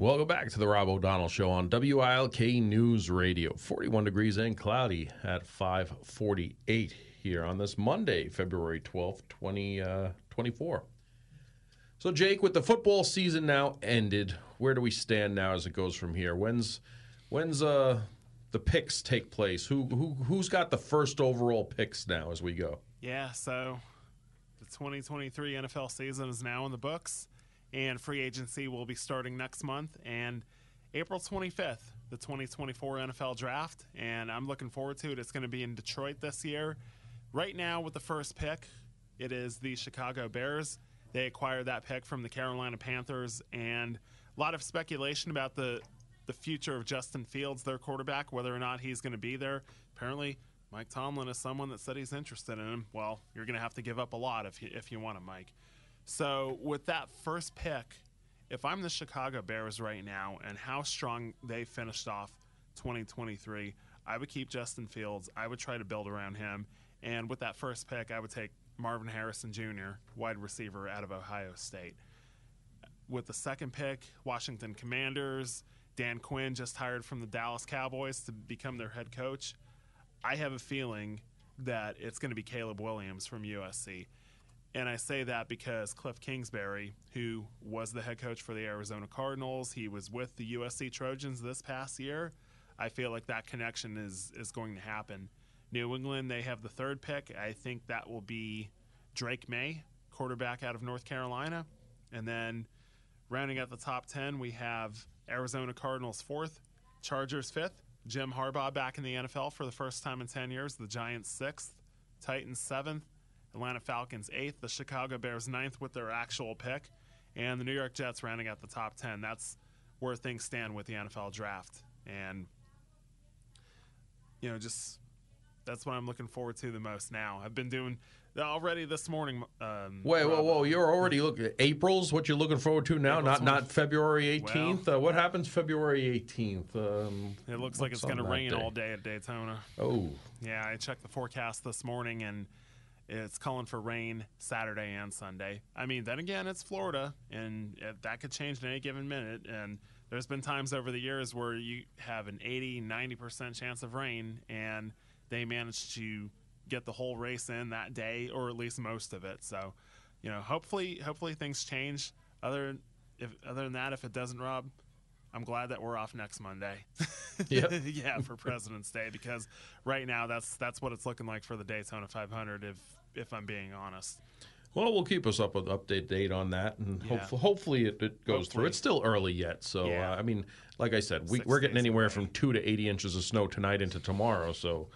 Welcome back to the Rob O'Donnell Show on WILK News Radio. 41 degrees and cloudy at 548 here on this Monday, February 12th, 2024. Uh, so, Jake, with the football season now ended, where do we stand now as it goes from here? When's when's uh, the picks take place? Who who who's got the first overall picks now as we go? Yeah, so the 2023 NFL season is now in the books and free agency will be starting next month and April 25th, the 2024 NFL draft, and I'm looking forward to it. It's going to be in Detroit this year. Right now, with the first pick, it is the Chicago Bears. They acquired that pick from the Carolina Panthers, and a lot of speculation about the the future of Justin Fields, their quarterback, whether or not he's going to be there. Apparently, Mike Tomlin is someone that said he's interested in him. Well, you're going to have to give up a lot if you, if you want him, Mike. So with that first pick, if I'm the Chicago Bears right now and how strong they finished off 2023, I would keep Justin Fields. I would try to build around him. And with that first pick, I would take Marvin Harrison Jr., wide receiver out of Ohio State. With the second pick, Washington Commanders, Dan Quinn just hired from the Dallas Cowboys to become their head coach. I have a feeling that it's going to be Caleb Williams from USC. And I say that because Cliff Kingsbury, who was the head coach for the Arizona Cardinals, he was with the USC Trojans this past year. I feel like that connection is is going to happen. New England, they have the third pick. I think that will be Drake Maye, quarterback out of North Carolina. And then rounding out the top 10, we have Arizona Cardinals fourth, Chargers fifth, Jim Harbaugh back in the NFL for the first time in 10 years, the Giants sixth, Titans seventh, Atlanta Falcons eighth, the Chicago Bears ninth with their actual pick, and the New York Jets rounding out the top 10. That's where things stand with the NFL draft. And, you know, just that's what I'm looking forward to the most now. I've been doing already this morning. Um, Wait, whoa, whoa! You're already looking. April's what you're looking forward to now, not not February 18th. Well- uh, what happens February 18th? Um, It looks like it's going to rain day? all day at Daytona. Oh, Yeah, I checked the forecast this morning and it's calling for rain Saturday and Sunday. I mean, then again, it's Florida and it, that could change in any given minute. And there's been times over the years where you have an 80, 90% chance of rain and they manage to get the whole race in that day or at least most of it. So, you know, hopefully, hopefully things change. Other, if, other than that, if it doesn't, Rob, I'm glad that we're off next Monday. Yep. yeah, for President's Day because right now that's that's what it's looking like for the Daytona 500 if if I'm being honest. well, we'll keep us up with update date on that, and Yeah. hopefully, hopefully it, it goes through. It's still early yet, so Yeah. uh, I mean, like I said, we, we're getting anywhere away. from two to 80 inches of snow tonight into tomorrow. So,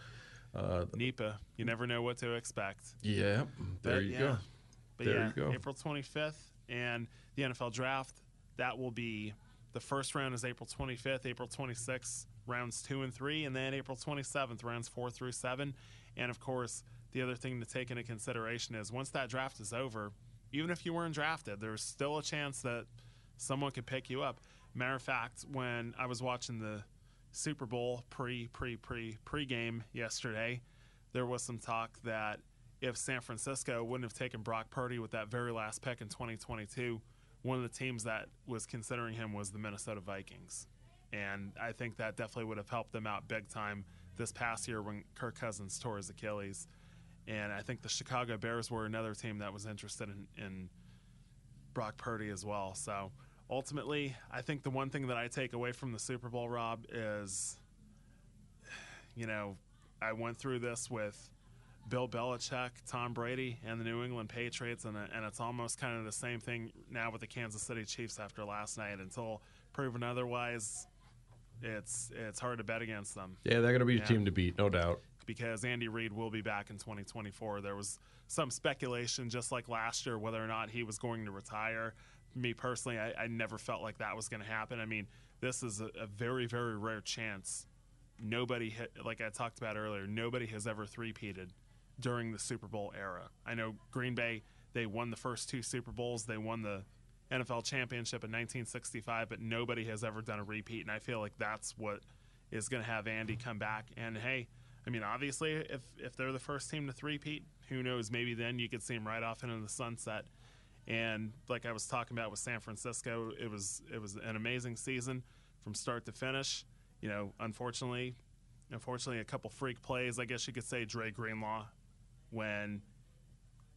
uh, NEPA, you never know what to expect. yeah, there But, you yeah. go. But There yeah, you go. April 25th and the NFL draft that will be the first round is April 25th, April 26th, rounds 2 and 3 and then April 27th rounds 4 through 7. And of course, the other thing to take into consideration is once that draft is over, even if you weren't drafted, there's still a chance that someone could pick you up. Matter of fact, when I was watching the Super Bowl pre pre pre pre game yesterday, there was some talk that if San Francisco wouldn't have taken Brock Purdy with that very last pick in 2022, one of the teams that was considering him was the Minnesota Vikings. And I think that definitely would have helped them out big time this past year when Kirk Cousins tore his Achilles. And I think the Chicago Bears were another team that was interested in, in Brock Purdy as well. So ultimately, I think the one thing that I take away from the Super Bowl, Rob, is, you know, I went through this with Bill Belichick, Tom Brady, and the New England Patriots, and, and it's almost kind of the same thing now with the Kansas City Chiefs after last night. Until proven otherwise, it's it's hard to bet against them Yeah, they're going to be a team to beat, no doubt. because Andy Reid will be back in 2024. There was some speculation, just like last year, whether or not he was going to retire. Me personally, I, I never felt like that was going to happen. I mean, this is a, a very, very rare chance. Nobody, hit, like I talked about earlier, nobody has ever three-peated during the Super Bowl era. I know Green Bay, they won the first two Super Bowls. They won the NFL championship in 1965, but nobody has ever done a repeat. And I feel like that's what is going to have Andy come back. And hey, I mean, obviously, if if they're the first team to three-peat, who knows? Maybe then you could see him right off into the sunset. And like I was talking about with San Francisco, it was it was an amazing season from start to finish. You know, unfortunately, unfortunately, a couple freak plays. I guess you could say Dre Greenlaw when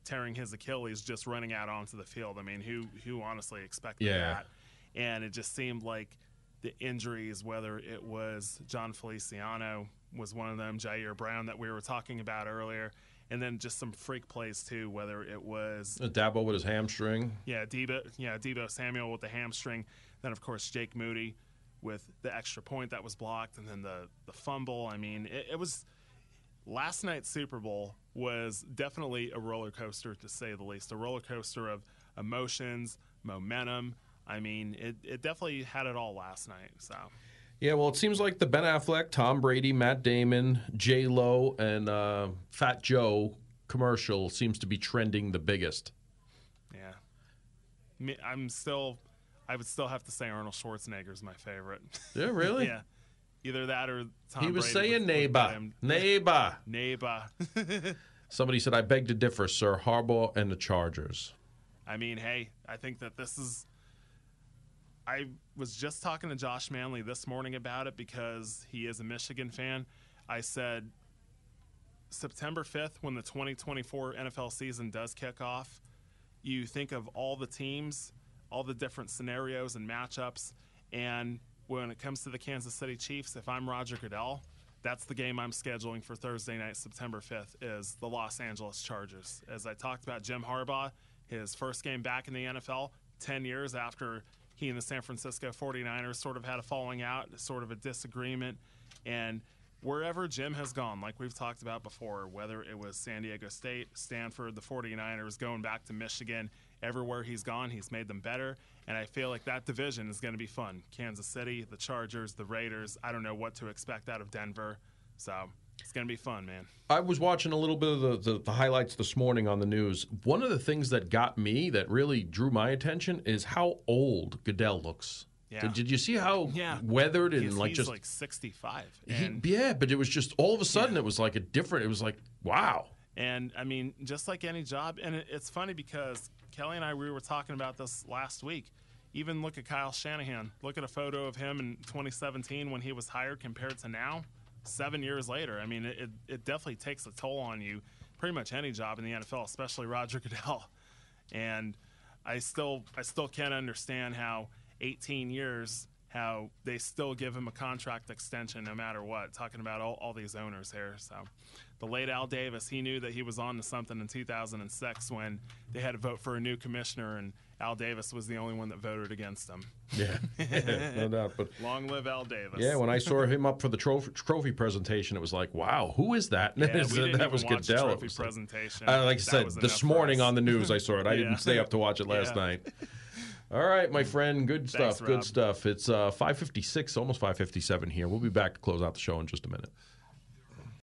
tearing his Achilles just running out onto the field. I mean, who who honestly expected Yeah. that? And it just seemed like the injuries, whether it was Jon Feliciano was one of them, Ji'Ayir Brown that we were talking about earlier, and then just some freak plays too, whether it was Dabo with his hamstring. yeah, Deebo, yeah, Deebo Samuel with the hamstring. Then of course Jake Moody with the extra point that was blocked, and then the the fumble. I mean, it, it was last night's Super Bowl was definitely a roller coaster to say the least. A roller coaster of emotions, momentum. I mean, it, it definitely had it all last night. So Yeah, well, it seems like the Ben Affleck, Tom Brady, Matt Damon, J Lo, and uh, Fat Joe commercial seems to be trending the biggest. yeah, I'm still. I would still have to say Arnold Schwarzenegger is my favorite. Yeah, really? yeah, either that or Tom He was Brady saying neighbor, neighbor. Neighbor. Somebody said, "I beg to differ, sir. Harbaugh and the Chargers." I mean, hey, I think that this is. I was just talking to Josh Manley this morning about it because he is a Michigan fan. I said September 5th, when the 2024 NFL season does kick off, you think of all the teams, all the different scenarios and matchups. And when it comes to the Kansas City Chiefs, if I'm Roger Goodell, that's the game I'm scheduling for Thursday night, September 5th, is the Los Angeles Chargers. As I talked about Jim Harbaugh, his first game back in the NFL, 10 years after he and the San Francisco 49ers sort of had a falling out, sort of a disagreement. And wherever Jim has gone, like we've talked about before, whether it was San Diego State, Stanford, the 49ers, going back to Michigan, everywhere he's gone, he's made them better. And I feel like that division is going to be fun. Kansas City, the Chargers, the Raiders. I don't know what to expect out of Denver. So it's going to be fun, man. I was watching a little bit of the, the, the highlights this morning on the news. One of the things that got me, that really drew my attention, is how old Goodell looks. Yeah. Did, did you see how Yeah. weathered and He's, like he's just like 65. yeah? But it was just all of a sudden it was like a different. It was like wow. And I mean, just like any job, and it, it's funny because Kelly and I we were talking about this last week. Even look at Kyle Shanahan. Look at a photo of him in 2017 when he was hired compared to now, seven years later. I mean, it, it, it definitely takes a toll on you. Pretty much any job in the NFL, especially Roger Goodell. And I still I still can't understand how 18 years how they still give him a contract extension no matter what. Talking about all, all these owners here. So the late Al Davis, he knew that he was on to something in 2006 when they had to vote for a new commissioner, and Al Davis was the only one that voted against him. Yeah, no doubt. But Long live Al Davis. yeah, when I saw him up for the trophy, trophy presentation, it was like, wow, who is that? Yeah, we didn't that was watch Goodell. Trophy was like- presentation. Uh, like I said, this morning on the news, I saw it. I Yeah. didn't stay up to watch it last Yeah. night. All right, my friend. Good stuff. Thanks, good stuff. It's uh, 556, almost 557 here. We'll be back to close out the show in just a minute.